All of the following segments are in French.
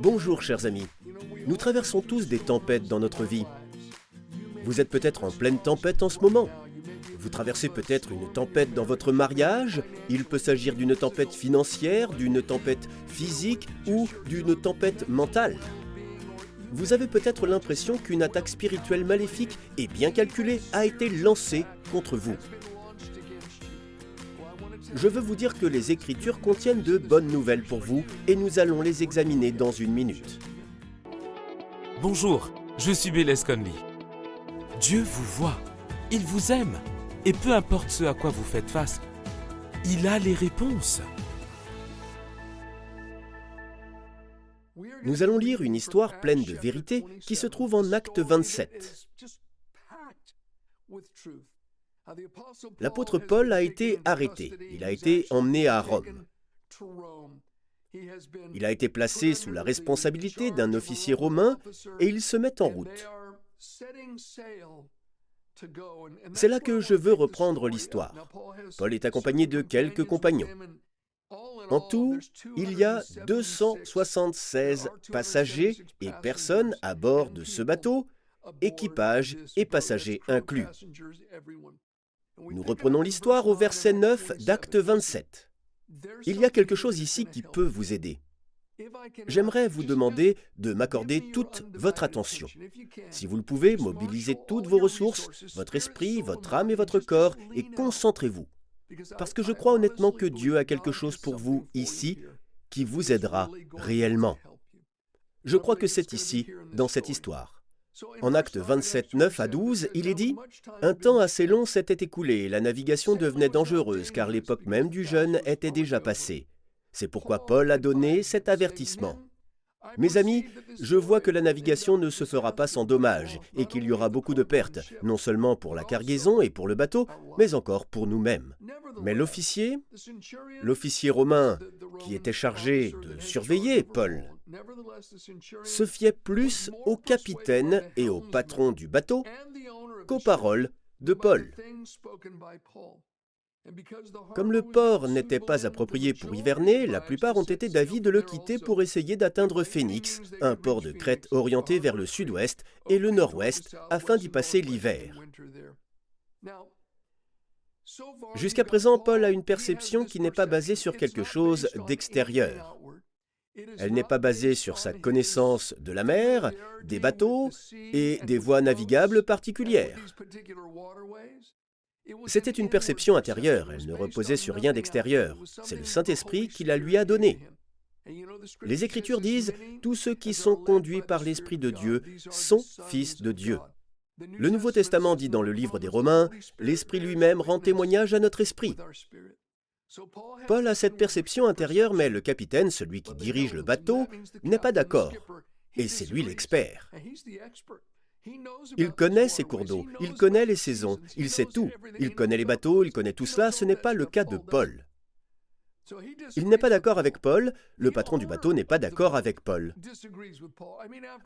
Bonjour chers amis. Nous traversons tous des tempêtes dans notre vie. Vous êtes peut-être en pleine tempête en ce moment. Vous traversez peut-être une tempête dans votre mariage. Il peut s'agir d'une tempête financière, d'une tempête physique ou d'une tempête mentale. Vous avez peut-être l'impression qu'une attaque spirituelle maléfique et bien calculée a été lancée contre vous. Je veux vous dire que les Écritures contiennent de bonnes nouvelles pour vous et nous allons les examiner dans une minute. Bonjour, je suis Bélez Conley. Dieu vous voit, il vous aime, et peu importe ce à quoi vous faites face, il a les réponses. Nous allons lire une histoire pleine de vérité qui se trouve en Acte 27. L'apôtre Paul a été arrêté. Il a été emmené à Rome. Il a été placé sous la responsabilité d'un officier romain et il se met en route. C'est là que je veux reprendre l'histoire. Paul est accompagné de quelques compagnons. En tout, il y a 276 passagers et personnes à bord de ce bateau, équipage et passagers inclus. Nous reprenons l'histoire au verset 9 d'Acte 27. Il y a quelque chose ici qui peut vous aider. J'aimerais vous demander de m'accorder toute votre attention. Si vous le pouvez, mobilisez toutes vos ressources, votre esprit, votre âme et votre corps, et concentrez-vous. Parce que je crois honnêtement que Dieu a quelque chose pour vous ici qui vous aidera réellement. Je crois que c'est ici, dans cette histoire. En acte 27, 9 à 12, il est dit Un temps assez long s'était écoulé la navigation devenait dangereuse car l'époque même du jeûne était déjà passée. C'est pourquoi Paul a donné cet avertissement. Mes amis, je vois que la navigation ne se fera pas sans dommages et qu'il y aura beaucoup de pertes, non seulement pour la cargaison et pour le bateau, mais encore pour nous-mêmes. Mais l'officier, l'officier romain qui était chargé de surveiller Paul, se fiait plus au capitaine et au patron du bateau qu'aux paroles de Paul. Comme le port n'était pas approprié pour hiverner, la plupart ont été d'avis de le quitter pour essayer d'atteindre Phoenix, un port de Crète orienté vers le sud-ouest et le nord-ouest, afin d'y passer l'hiver. Jusqu'à présent, Paul a une perception qui n'est pas basée sur quelque chose d'extérieur. Elle n'est pas basée sur sa connaissance de la mer, des bateaux et des voies navigables particulières. C'était une perception intérieure, elle ne reposait sur rien d'extérieur. C'est le Saint-Esprit qui la lui a donnée. Les Écritures disent, Tous ceux qui sont conduits par l'Esprit de Dieu sont fils de Dieu. Le Nouveau Testament dit dans le livre des Romains, L'Esprit lui-même rend témoignage à notre esprit. Paul a cette perception intérieure, mais le capitaine, celui qui dirige le bateau, n'est pas d'accord. Et c'est lui l'expert. Il connaît ses cours d'eau, il connaît les saisons, il sait tout. Il connaît les bateaux, il connaît tout cela. Ce n'est pas le cas de Paul. Il n'est pas d'accord avec Paul, le patron du bateau n'est pas d'accord avec Paul.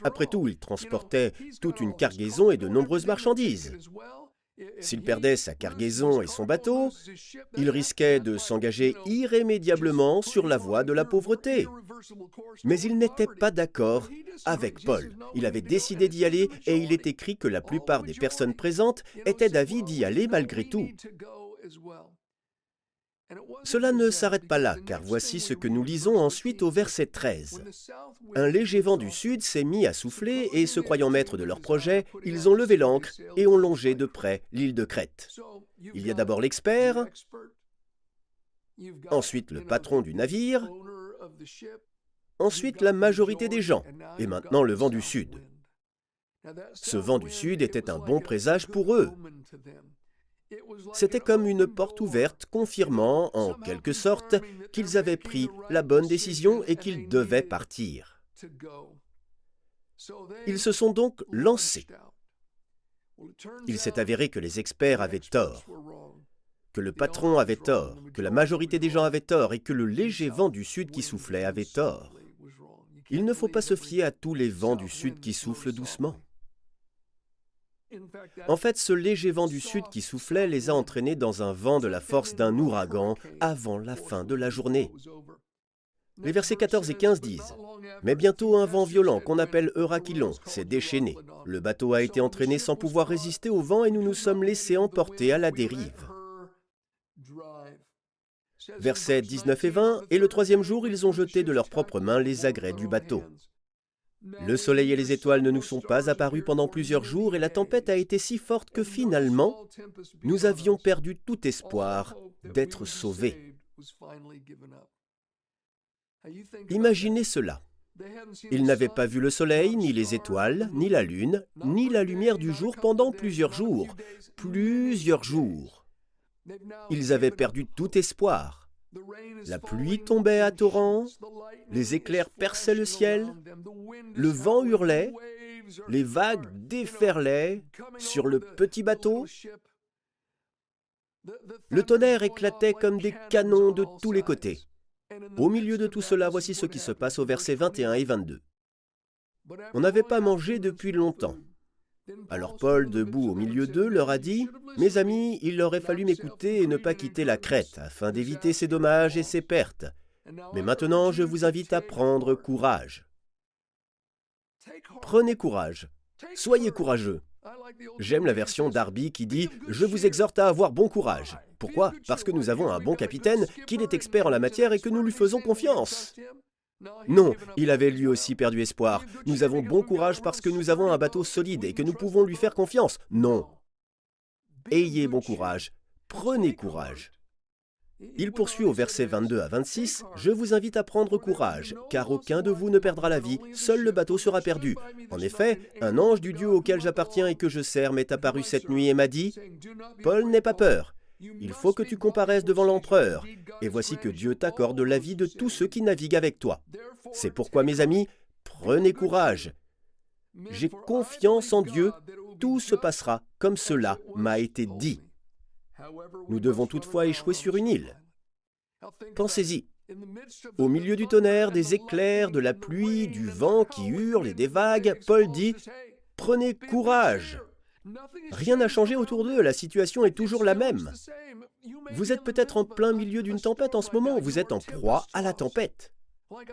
Après tout, il transportait toute une cargaison et de nombreuses marchandises. S'il perdait sa cargaison et son bateau, il risquait de s'engager irrémédiablement sur la voie de la pauvreté. Mais il n'était pas d'accord avec Paul. Il avait décidé d'y aller et il est écrit que la plupart des personnes présentes étaient d'avis d'y aller malgré tout. Cela ne s'arrête pas là, car voici ce que nous lisons ensuite au verset 13. Un léger vent du sud s'est mis à souffler, et se croyant maîtres de leur projet, ils ont levé l'ancre et ont longé de près l'île de Crète. Il y a d'abord l'expert, ensuite le patron du navire, ensuite la majorité des gens, et maintenant le vent du sud. Ce vent du sud était un bon présage pour eux. C'était comme une porte ouverte confirmant, en quelque sorte, qu'ils avaient pris la bonne décision et qu'ils devaient partir. Ils se sont donc lancés. Il s'est avéré que les experts avaient tort, que le patron avait tort, que la majorité des gens avaient tort et que le léger vent du sud qui soufflait avait tort. Il ne faut pas se fier à tous les vents du sud qui soufflent doucement. En fait, ce léger vent du sud qui soufflait les a entraînés dans un vent de la force d'un ouragan avant la fin de la journée. Les versets 14 et 15 disent Mais bientôt un vent violent qu'on appelle Eurakilon s'est déchaîné. Le bateau a été entraîné sans pouvoir résister au vent et nous nous sommes laissés emporter à la dérive. Versets 19 et 20 Et le troisième jour, ils ont jeté de leurs propres mains les agrès du bateau. Le soleil et les étoiles ne nous sont pas apparus pendant plusieurs jours et la tempête a été si forte que finalement, nous avions perdu tout espoir d'être sauvés. Imaginez cela. Ils n'avaient pas vu le soleil, ni les étoiles, ni la lune, ni la lumière du jour pendant plusieurs jours. Plusieurs jours. Ils avaient perdu tout espoir. La pluie tombait à torrents, les éclairs perçaient le ciel, le vent hurlait, les vagues déferlaient sur le petit bateau, le tonnerre éclatait comme des canons de tous les côtés. Au milieu de tout cela, voici ce qui se passe au verset 21 et 22. On n'avait pas mangé depuis longtemps. Alors Paul, debout au milieu d'eux, leur a dit, Mes amis, il aurait fallu m'écouter et ne pas quitter la Crète, afin d'éviter ces dommages et ces pertes. Mais maintenant, je vous invite à prendre courage. Prenez courage. Soyez courageux. J'aime la version d'Arby qui dit ⁇ Je vous exhorte à avoir bon courage ⁇ Pourquoi? Parce que nous avons un bon capitaine, qu'il est expert en la matière et que nous lui faisons confiance. Non, il avait lui aussi perdu espoir. Nous avons bon courage parce que nous avons un bateau solide et que nous pouvons lui faire confiance. Non. Ayez bon courage. Prenez courage. Il poursuit au verset 22 à 26, Je vous invite à prendre courage, car aucun de vous ne perdra la vie, seul le bateau sera perdu. En effet, un ange du Dieu auquel j'appartiens et que je sers m'est apparu cette nuit et m'a dit, Paul, n'aie pas peur, il faut que tu comparaisses devant l'empereur, et voici que Dieu t'accorde la vie de tous ceux qui naviguent avec toi. C'est pourquoi, mes amis, prenez courage. J'ai confiance en Dieu, tout se passera comme cela m'a été dit. Nous devons toutefois échouer sur une île. Pensez-y. Au milieu du tonnerre, des éclairs, de la pluie, du vent qui hurle et des vagues, Paul dit Prenez courage. Rien n'a changé autour d'eux, la situation est toujours la même. Vous êtes peut-être en plein milieu d'une tempête en ce moment, vous êtes en proie à la tempête.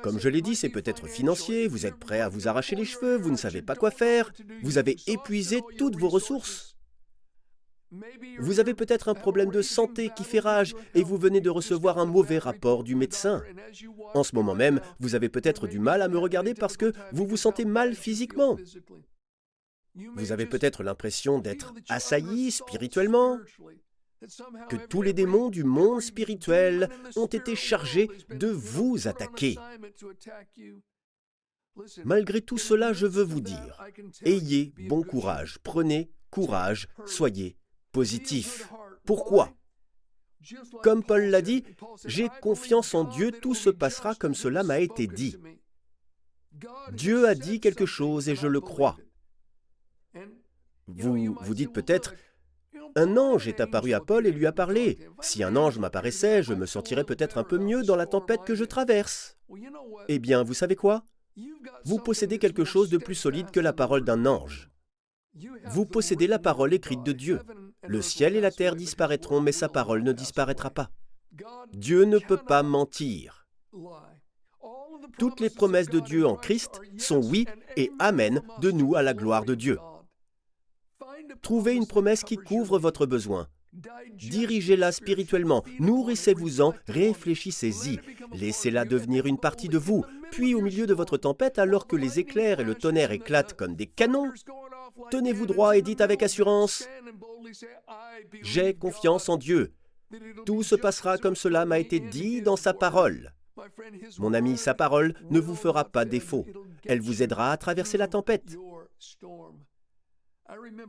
Comme je l'ai dit, c'est peut-être financier, vous êtes prêt à vous arracher les cheveux, vous ne savez pas quoi faire, vous avez épuisé toutes vos ressources. Vous avez peut-être un problème de santé qui fait rage et vous venez de recevoir un mauvais rapport du médecin. En ce moment même, vous avez peut-être du mal à me regarder parce que vous vous sentez mal physiquement. Vous avez peut-être l'impression d'être assailli spirituellement, que tous les démons du monde spirituel ont été chargés de vous attaquer. Malgré tout cela, je veux vous dire, ayez bon courage, prenez courage, soyez positif. Pourquoi? Comme Paul l'a dit, j'ai confiance en Dieu, tout se passera comme cela m'a été dit. Dieu a dit quelque chose et je le crois. Vous vous dites peut-être, un ange est apparu à Paul et lui a parlé. Si un ange m'apparaissait, je me sentirais peut-être un peu mieux dans la tempête que je traverse. Eh bien, vous savez quoi? Vous possédez quelque chose de plus solide que la parole d'un ange. Vous possédez la parole écrite de Dieu. Le ciel et la terre disparaîtront, mais sa parole ne disparaîtra pas. Dieu ne peut pas mentir. Toutes les promesses de Dieu en Christ sont oui et amen de nous à la gloire de Dieu. Trouvez une promesse qui couvre votre besoin. Dirigez-la spirituellement, nourrissez-vous-en, réfléchissez-y, laissez-la devenir une partie de vous, puis au milieu de votre tempête, alors que les éclairs et le tonnerre éclatent comme des canons, tenez-vous droit et dites avec assurance, J'ai confiance en Dieu. Tout se passera comme cela m'a été dit dans sa parole. Mon ami, sa parole ne vous fera pas défaut. Elle vous aidera à traverser la tempête.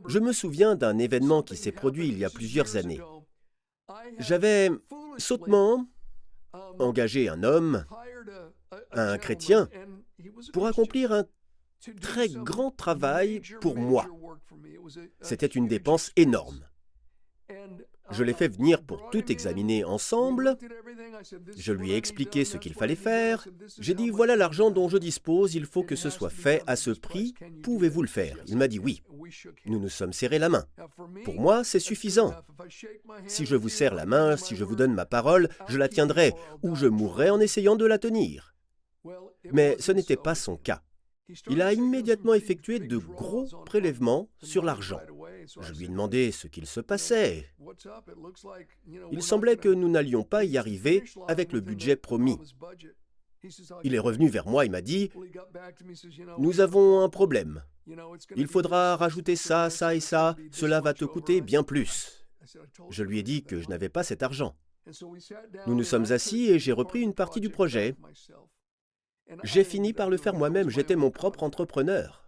Je me souviens d'un événement qui s'est produit il y a plusieurs années. J'avais sottement engagé un homme, un chrétien, pour accomplir un très grand travail pour moi. C'était une dépense énorme. Je l'ai fait venir pour tout examiner ensemble. Je lui ai expliqué ce qu'il fallait faire. J'ai dit, voilà l'argent dont je dispose, il faut que ce soit fait à ce prix. Pouvez-vous le faire? Il m'a dit oui. Nous nous sommes serrés la main. Pour moi, c'est suffisant. Si je vous serre la main, si je vous donne ma parole, je la tiendrai, ou je mourrai en essayant de la tenir. Mais ce n'était pas son cas. Il a immédiatement effectué de gros prélèvements sur l'argent. Je lui ai demandé ce qu'il se passait. Il semblait que nous n'allions pas y arriver avec le budget promis. Il est revenu vers moi et m'a dit, Nous avons un problème. Il faudra rajouter ça, ça et ça. Cela va te coûter bien plus. Je lui ai dit que je n'avais pas cet argent. Nous nous sommes assis et j'ai repris une partie du projet. J'ai fini par le faire moi-même, j'étais mon propre entrepreneur.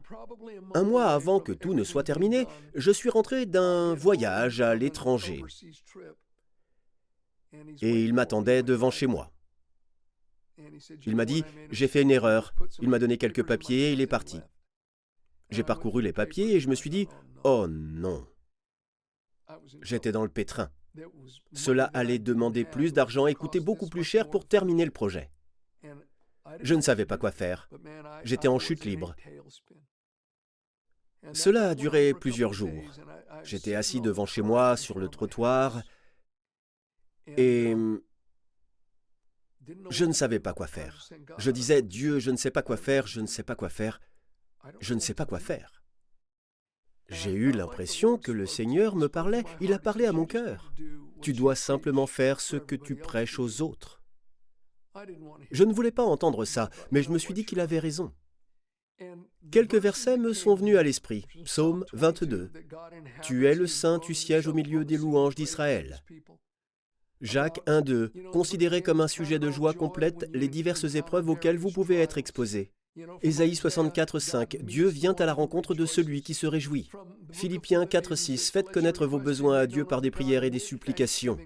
Un mois avant que tout ne soit terminé, je suis rentré d'un voyage à l'étranger. Et il m'attendait devant chez moi. Il m'a dit, j'ai fait une erreur. Il m'a donné quelques papiers et il est parti. J'ai parcouru les papiers et je me suis dit, oh non. J'étais dans le pétrin. Cela allait demander plus d'argent et coûter beaucoup plus cher pour terminer le projet. Je ne savais pas quoi faire. J'étais en chute libre. Cela a duré plusieurs jours. J'étais assis devant chez moi sur le trottoir et je ne savais pas quoi faire. Je disais, Dieu, je ne sais pas quoi faire, je ne sais pas quoi faire, je ne sais pas quoi faire. J'ai eu l'impression que le Seigneur me parlait, il a parlé à mon cœur. Tu dois simplement faire ce que tu prêches aux autres. Je ne voulais pas entendre ça, mais je me suis dit qu'il avait raison. Quelques versets me sont venus à l'esprit. Psaume 22. Tu es le saint, tu sièges au milieu des louanges d'Israël. Jacques 1.2. Considérez comme un sujet de joie complète les diverses épreuves auxquelles vous pouvez être exposés. Ésaïe 64.5. Dieu vient à la rencontre de celui qui se réjouit. Philippiens 4.6. Faites connaître vos besoins à Dieu par des prières et des supplications.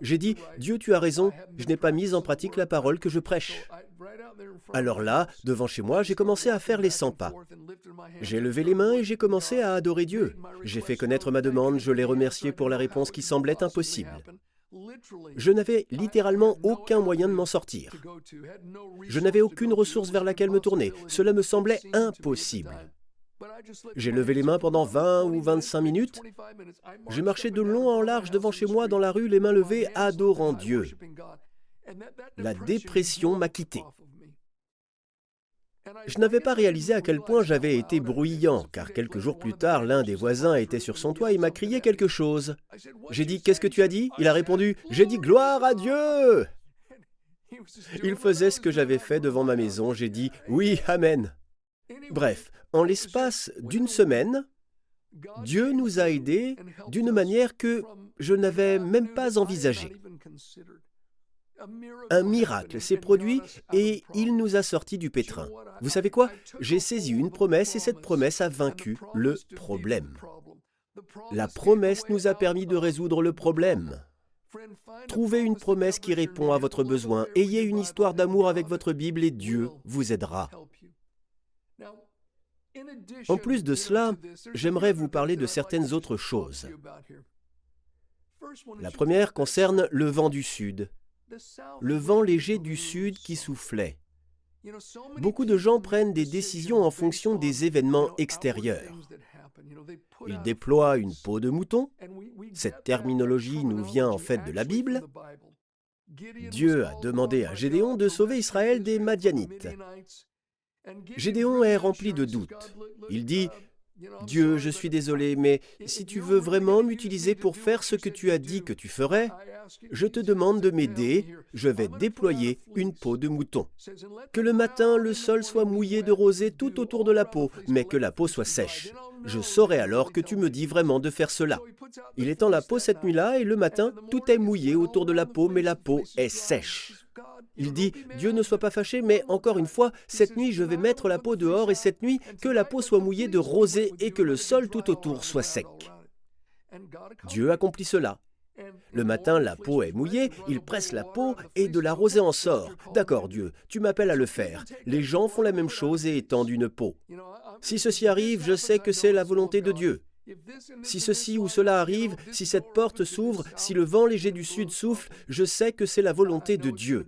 J'ai dit, Dieu, tu as raison, je n'ai pas mis en pratique la parole que je prêche. Alors là, devant chez moi, j'ai commencé à faire les 100 pas. J'ai levé les mains et j'ai commencé à adorer Dieu. J'ai fait connaître ma demande, je l'ai remercié pour la réponse qui semblait impossible. Je n'avais littéralement aucun moyen de m'en sortir. Je n'avais aucune ressource vers laquelle me tourner. Cela me semblait impossible. J'ai levé les mains pendant 20 ou 25 minutes. J'ai marché de long en large devant chez moi dans la rue, les mains levées, adorant Dieu. La dépression m'a quitté. Je n'avais pas réalisé à quel point j'avais été bruyant, car quelques jours plus tard, l'un des voisins était sur son toit et m'a crié quelque chose. J'ai dit Qu'est-ce que tu as dit? Il a répondu J'ai dit Gloire à Dieu Il faisait ce que j'avais fait devant ma maison. J'ai dit Oui, Amen. Bref, en l'espace d'une semaine, Dieu nous a aidés d'une manière que je n'avais même pas envisagée. Un miracle s'est produit et il nous a sortis du pétrin. Vous savez quoi? J'ai saisi une promesse et cette promesse a vaincu le problème. La promesse nous a permis de résoudre le problème. Trouvez une promesse qui répond à votre besoin. Ayez une histoire d'amour avec votre Bible et Dieu vous aidera. En plus de cela, j'aimerais vous parler de certaines autres choses. La première concerne le vent du sud, le vent léger du sud qui soufflait. Beaucoup de gens prennent des décisions en fonction des événements extérieurs. Ils déploient une peau de mouton. Cette terminologie nous vient en fait de la Bible. Dieu a demandé à Gédéon de sauver Israël des Madianites. Gédéon est rempli de doutes. Il dit, Dieu, je suis désolé, mais si tu veux vraiment m'utiliser pour faire ce que tu as dit que tu ferais, je te demande de m'aider, je vais déployer une peau de mouton. Que le matin le sol soit mouillé de rosée tout autour de la peau, mais que la peau soit sèche. Je saurai alors que tu me dis vraiment de faire cela. Il étend la peau cette nuit-là et le matin, tout est mouillé autour de la peau, mais la peau est sèche. Il dit, Dieu ne soit pas fâché, mais encore une fois, cette nuit je vais mettre la peau dehors et cette nuit que la peau soit mouillée de rosée et que le sol tout autour soit sec. Dieu accomplit cela. Le matin, la peau est mouillée, il presse la peau et de la rosée en sort. D'accord, Dieu, tu m'appelles à le faire. Les gens font la même chose et étendent une peau. Si ceci arrive, je sais que c'est la volonté de Dieu. Si ceci ou cela arrive, si cette porte s'ouvre, si le vent léger du sud souffle, je sais que c'est la volonté de Dieu.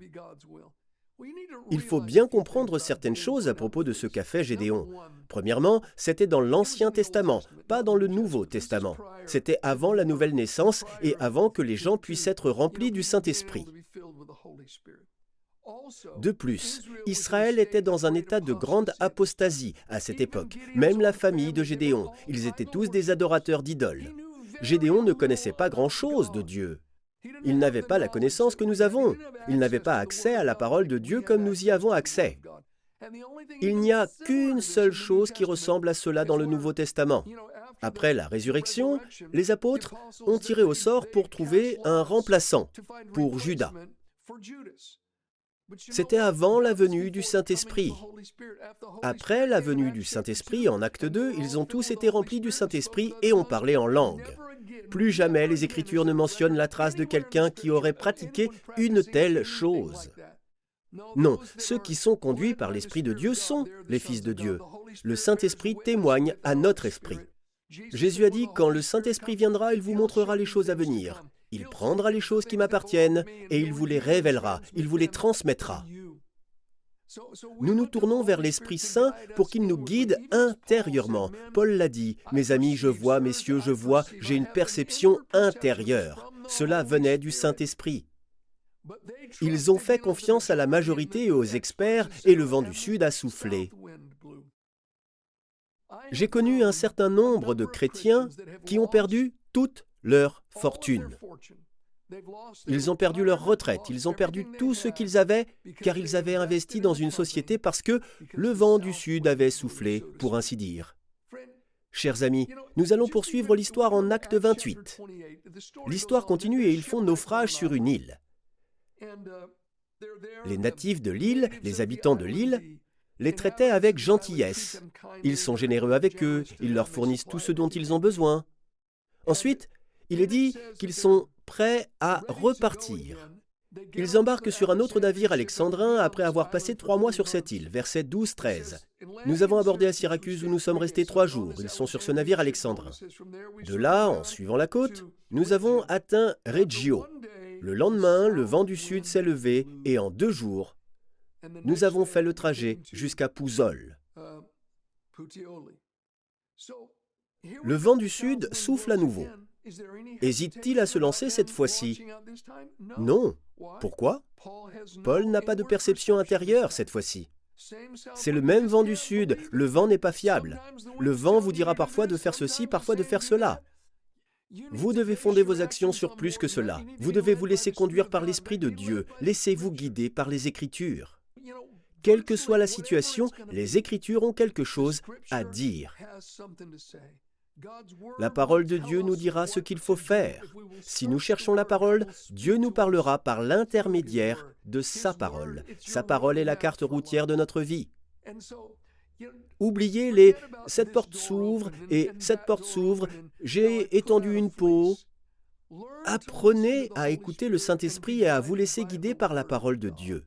Il faut bien comprendre certaines choses à propos de ce qu'a fait Gédéon. Premièrement, c'était dans l'Ancien Testament, pas dans le Nouveau Testament. C'était avant la nouvelle naissance et avant que les gens puissent être remplis du Saint-Esprit. De plus, Israël était dans un état de grande apostasie à cette époque, même la famille de Gédéon. Ils étaient tous des adorateurs d'idoles. Gédéon ne connaissait pas grand-chose de Dieu. Il n'avait pas la connaissance que nous avons. Il n'avait pas accès à la parole de Dieu comme nous y avons accès. Il n'y a qu'une seule chose qui ressemble à cela dans le Nouveau Testament. Après la résurrection, les apôtres ont tiré au sort pour trouver un remplaçant pour Judas. C'était avant la venue du Saint-Esprit. Après la venue du Saint-Esprit, en acte 2, ils ont tous été remplis du Saint-Esprit et ont parlé en langue. Plus jamais les Écritures ne mentionnent la trace de quelqu'un qui aurait pratiqué une telle chose. Non, ceux qui sont conduits par l'Esprit de Dieu sont les fils de Dieu. Le Saint-Esprit témoigne à notre esprit. Jésus a dit, quand le Saint-Esprit viendra, il vous montrera les choses à venir. Il prendra les choses qui m'appartiennent et il vous les révélera, il vous les transmettra. Nous nous tournons vers l'Esprit Saint pour qu'il nous guide intérieurement. Paul l'a dit, mes amis, je vois, messieurs, je vois, j'ai une perception intérieure. Cela venait du Saint-Esprit. Ils ont fait confiance à la majorité et aux experts et le vent du Sud a soufflé. J'ai connu un certain nombre de chrétiens qui ont perdu toute leur fortune. Ils ont perdu leur retraite, ils ont perdu tout ce qu'ils avaient car ils avaient investi dans une société parce que le vent du Sud avait soufflé, pour ainsi dire. Chers amis, nous allons poursuivre l'histoire en acte 28. L'histoire continue et ils font naufrage sur une île. Les natifs de l'île, les habitants de l'île, les traitaient avec gentillesse. Ils sont généreux avec eux, ils leur fournissent tout ce dont ils ont besoin. Ensuite, il est dit qu'ils sont prêts à repartir. Ils embarquent sur un autre navire alexandrin après avoir passé trois mois sur cette île, verset 12-13. Nous avons abordé à Syracuse où nous sommes restés trois jours. Ils sont sur ce navire alexandrin. De là, en suivant la côte, nous avons atteint Reggio. Le lendemain, le vent du sud s'est levé et en deux jours, nous avons fait le trajet jusqu'à Pouzol. Le vent du sud souffle à nouveau. Hésite-t-il à se lancer cette fois-ci Non. Pourquoi Paul n'a pas de perception intérieure cette fois-ci. C'est le même vent du sud, le vent n'est pas fiable. Le vent vous dira parfois de faire ceci, parfois de faire cela. Vous devez fonder vos actions sur plus que cela. Vous devez vous laisser conduire par l'Esprit de Dieu. Laissez-vous guider par les Écritures. Quelle que soit la situation, les Écritures ont quelque chose à dire. La parole de Dieu nous dira ce qu'il faut faire. Si nous cherchons la parole, Dieu nous parlera par l'intermédiaire de sa parole. Sa parole est la carte routière de notre vie. Oubliez les cette porte s'ouvre et cette porte s'ouvre, j'ai étendu une peau. Apprenez à écouter le Saint-Esprit et à vous laisser guider par la parole de Dieu.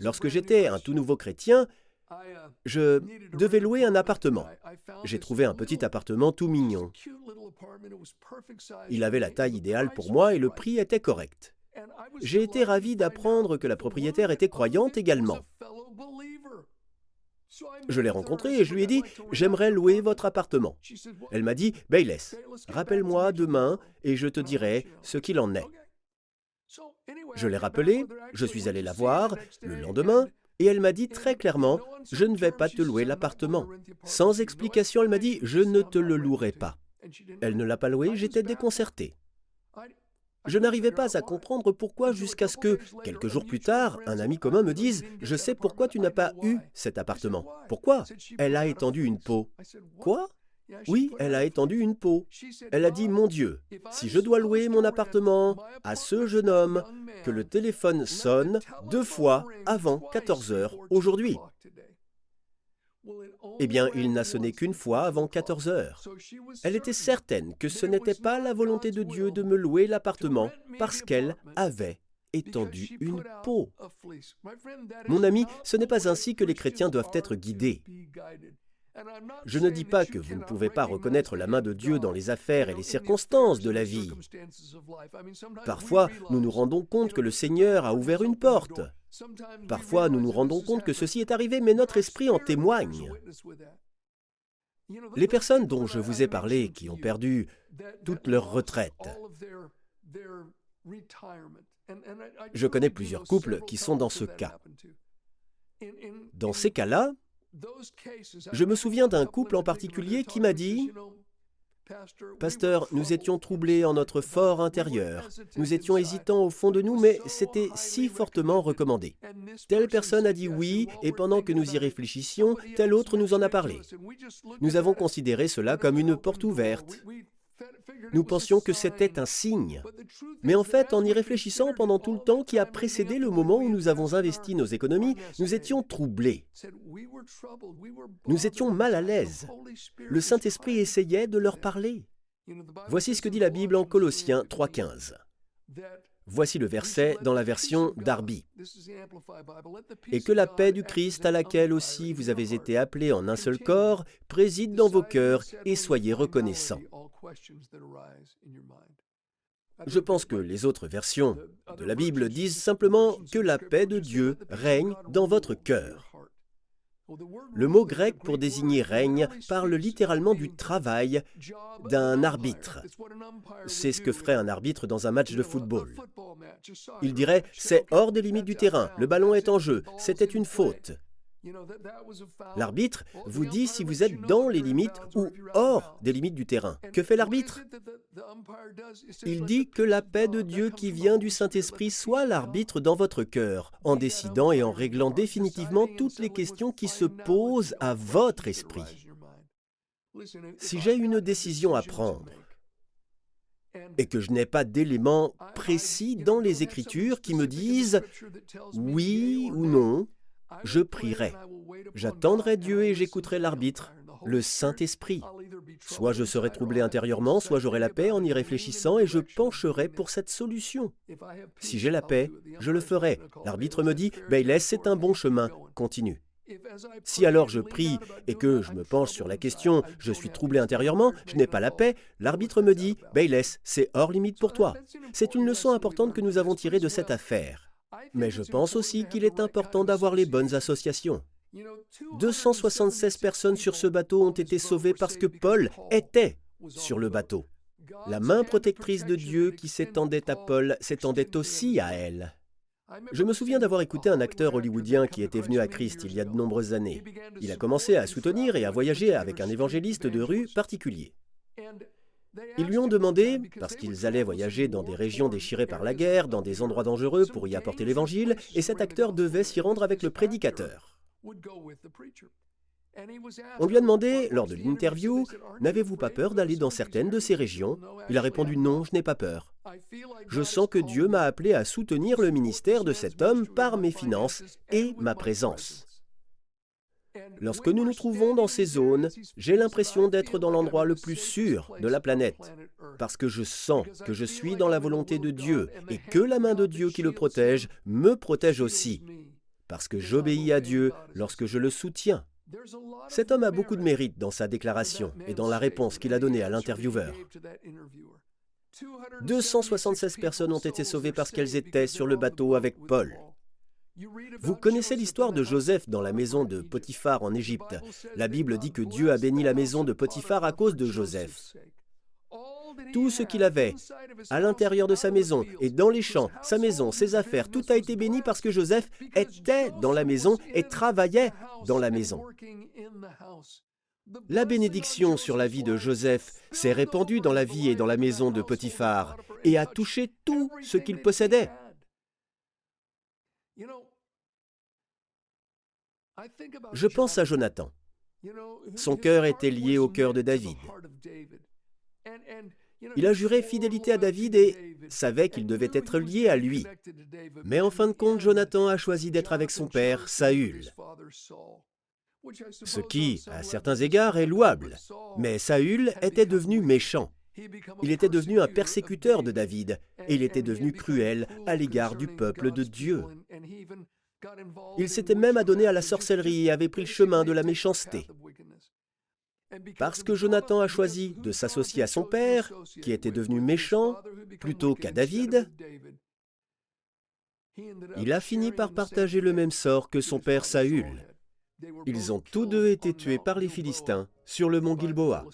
Lorsque j'étais un tout nouveau chrétien, je devais louer un appartement. J'ai trouvé un petit appartement tout mignon. Il avait la taille idéale pour moi et le prix était correct. J'ai été ravi d'apprendre que la propriétaire était croyante également. Je l'ai rencontrée et je lui ai dit, j'aimerais louer votre appartement. Elle m'a dit, Bayless, rappelle-moi demain et je te dirai ce qu'il en est. Je l'ai rappelé, je suis allé la voir le lendemain et elle m'a dit très clairement, je ne vais pas te louer l'appartement. Sans explication, elle m'a dit, je ne te le louerai pas. Elle ne l'a pas loué, j'étais déconcerté. Je n'arrivais pas à comprendre pourquoi jusqu'à ce que, quelques jours plus tard, un ami commun me dise ⁇ Je sais pourquoi tu n'as pas eu cet appartement. Pourquoi Elle a étendu une peau? Quoi? Oui, elle a étendu une peau. Elle a dit, mon Dieu, si je dois louer mon appartement à ce jeune homme, que le téléphone sonne deux fois avant 14 heures aujourd'hui. Eh bien, il n'a sonné qu'une fois avant 14 heures. Elle était certaine que ce n'était pas la volonté de Dieu de me louer l'appartement parce qu'elle avait étendu une peau. Mon ami, ce n'est pas ainsi que les chrétiens doivent être guidés. Je ne dis pas que vous ne pouvez pas reconnaître la main de Dieu dans les affaires et les circonstances de la vie. Parfois, nous nous rendons compte que le Seigneur a ouvert une porte. Parfois, nous nous rendons compte que ceci est arrivé, mais notre esprit en témoigne. Les personnes dont je vous ai parlé, qui ont perdu toute leur retraite, Je connais plusieurs couples qui sont dans ce cas. Dans ces cas-là, je me souviens d'un couple en particulier qui m'a dit Pasteur, nous étions troublés en notre fort intérieur. Nous étions hésitants au fond de nous, mais c'était si fortement recommandé. Telle personne a dit oui, et pendant que nous y réfléchissions, telle autre nous en a parlé. Nous avons considéré cela comme une porte ouverte. Nous pensions que c'était un signe. Mais en fait, en y réfléchissant pendant tout le temps qui a précédé le moment où nous avons investi nos économies, nous étions troublés. Nous étions mal à l'aise. Le Saint-Esprit essayait de leur parler. Voici ce que dit la Bible en Colossiens 3.15. Voici le verset dans la version Darby. Et que la paix du Christ, à laquelle aussi vous avez été appelés en un seul corps, préside dans vos cœurs et soyez reconnaissants. Je pense que les autres versions de la Bible disent simplement que la paix de Dieu règne dans votre cœur. Le mot grec pour désigner règne parle littéralement du travail d'un arbitre. C'est ce que ferait un arbitre dans un match de football. Il dirait c'est hors des limites du terrain, le ballon est en jeu, c'était une faute. L'arbitre vous dit si vous êtes dans les limites ou hors des limites du terrain. Que fait l'arbitre Il dit que la paix de Dieu qui vient du Saint-Esprit soit l'arbitre dans votre cœur, en décidant et en réglant définitivement toutes les questions qui se posent à votre esprit. Si j'ai une décision à prendre, et que je n'ai pas d'éléments précis dans les Écritures qui me disent oui ou non, je prierai. J'attendrai Dieu et j'écouterai l'arbitre, le Saint-Esprit. Soit je serai troublé intérieurement, soit j'aurai la paix en y réfléchissant et je pencherai pour cette solution. Si j'ai la paix, je le ferai. L'arbitre me dit, Bayless, c'est un bon chemin, continue. Si alors je prie et que je me penche sur la question, je suis troublé intérieurement, je n'ai pas la paix, l'arbitre me dit, Bayless, c'est hors limite pour toi. C'est une leçon importante que nous avons tirée de cette affaire. Mais je pense aussi qu'il est important d'avoir les bonnes associations. 276 personnes sur ce bateau ont été sauvées parce que Paul était sur le bateau. La main protectrice de Dieu qui s'étendait à Paul s'étendait aussi à elle. Je me souviens d'avoir écouté un acteur hollywoodien qui était venu à Christ il y a de nombreuses années. Il a commencé à soutenir et à voyager avec un évangéliste de rue particulier. Ils lui ont demandé, parce qu'ils allaient voyager dans des régions déchirées par la guerre, dans des endroits dangereux pour y apporter l'Évangile, et cet acteur devait s'y rendre avec le prédicateur. On lui a demandé, lors de l'interview, N'avez-vous pas peur d'aller dans certaines de ces régions? Il a répondu Non, je n'ai pas peur. Je sens que Dieu m'a appelé à soutenir le ministère de cet homme par mes finances et ma présence. Lorsque nous nous trouvons dans ces zones, j'ai l'impression d'être dans l'endroit le plus sûr de la planète, parce que je sens que je suis dans la volonté de Dieu et que la main de Dieu qui le protège me protège aussi, parce que j'obéis à Dieu lorsque je le soutiens. Cet homme a beaucoup de mérite dans sa déclaration et dans la réponse qu'il a donnée à l'intervieweur. 276 personnes ont été sauvées parce qu'elles étaient sur le bateau avec Paul. Vous connaissez l'histoire de Joseph dans la maison de Potiphar en Égypte. La Bible dit que Dieu a béni la maison de Potiphar à cause de Joseph. Tout ce qu'il avait à l'intérieur de sa maison et dans les champs, sa maison, ses affaires, tout a été béni parce que Joseph était dans la maison et travaillait dans la maison. La bénédiction sur la vie de Joseph s'est répandue dans la vie et dans la maison de Potiphar et a touché tout ce qu'il possédait. Je pense à Jonathan. Son cœur était lié au cœur de David. Il a juré fidélité à David et savait qu'il devait être lié à lui. Mais en fin de compte, Jonathan a choisi d'être avec son père, Saül. Ce qui, à certains égards, est louable. Mais Saül était devenu méchant. Il était devenu un persécuteur de David et il était devenu cruel à l'égard du peuple de Dieu. Il s'était même adonné à la sorcellerie et avait pris le chemin de la méchanceté. Parce que Jonathan a choisi de s'associer à son père, qui était devenu méchant, plutôt qu'à David, il a fini par partager le même sort que son père Saül. Ils ont tous deux été tués par les Philistins sur le mont Gilboa.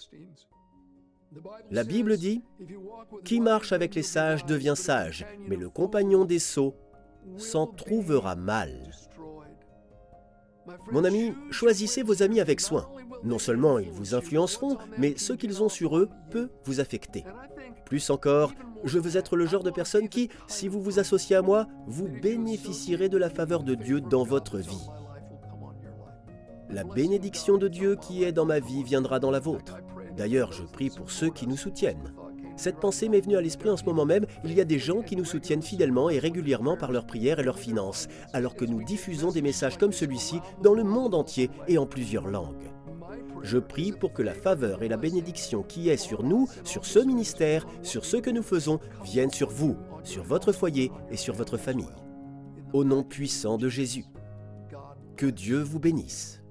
La Bible dit, Qui marche avec les sages devient sage, mais le compagnon des sots s'en trouvera mal. Mon ami, choisissez vos amis avec soin. Non seulement ils vous influenceront, mais ce qu'ils ont sur eux peut vous affecter. Plus encore, je veux être le genre de personne qui, si vous vous associez à moi, vous bénéficierez de la faveur de Dieu dans votre vie. La bénédiction de Dieu qui est dans ma vie viendra dans la vôtre. D'ailleurs, je prie pour ceux qui nous soutiennent. Cette pensée m'est venue à l'esprit en ce moment même. Il y a des gens qui nous soutiennent fidèlement et régulièrement par leurs prières et leurs finances, alors que nous diffusons des messages comme celui-ci dans le monde entier et en plusieurs langues. Je prie pour que la faveur et la bénédiction qui est sur nous, sur ce ministère, sur ce que nous faisons, viennent sur vous, sur votre foyer et sur votre famille. Au nom puissant de Jésus. Que Dieu vous bénisse.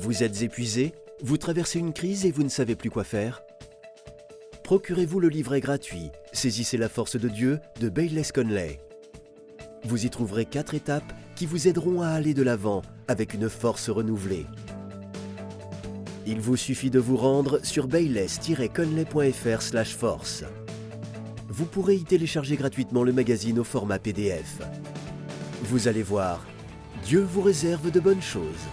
Vous êtes épuisé Vous traversez une crise et vous ne savez plus quoi faire Procurez-vous le livret gratuit Saisissez la force de Dieu de Bayless Conley. Vous y trouverez quatre étapes qui vous aideront à aller de l'avant avec une force renouvelée. Il vous suffit de vous rendre sur bayless-conley.fr force. Vous pourrez y télécharger gratuitement le magazine au format PDF. Vous allez voir, Dieu vous réserve de bonnes choses.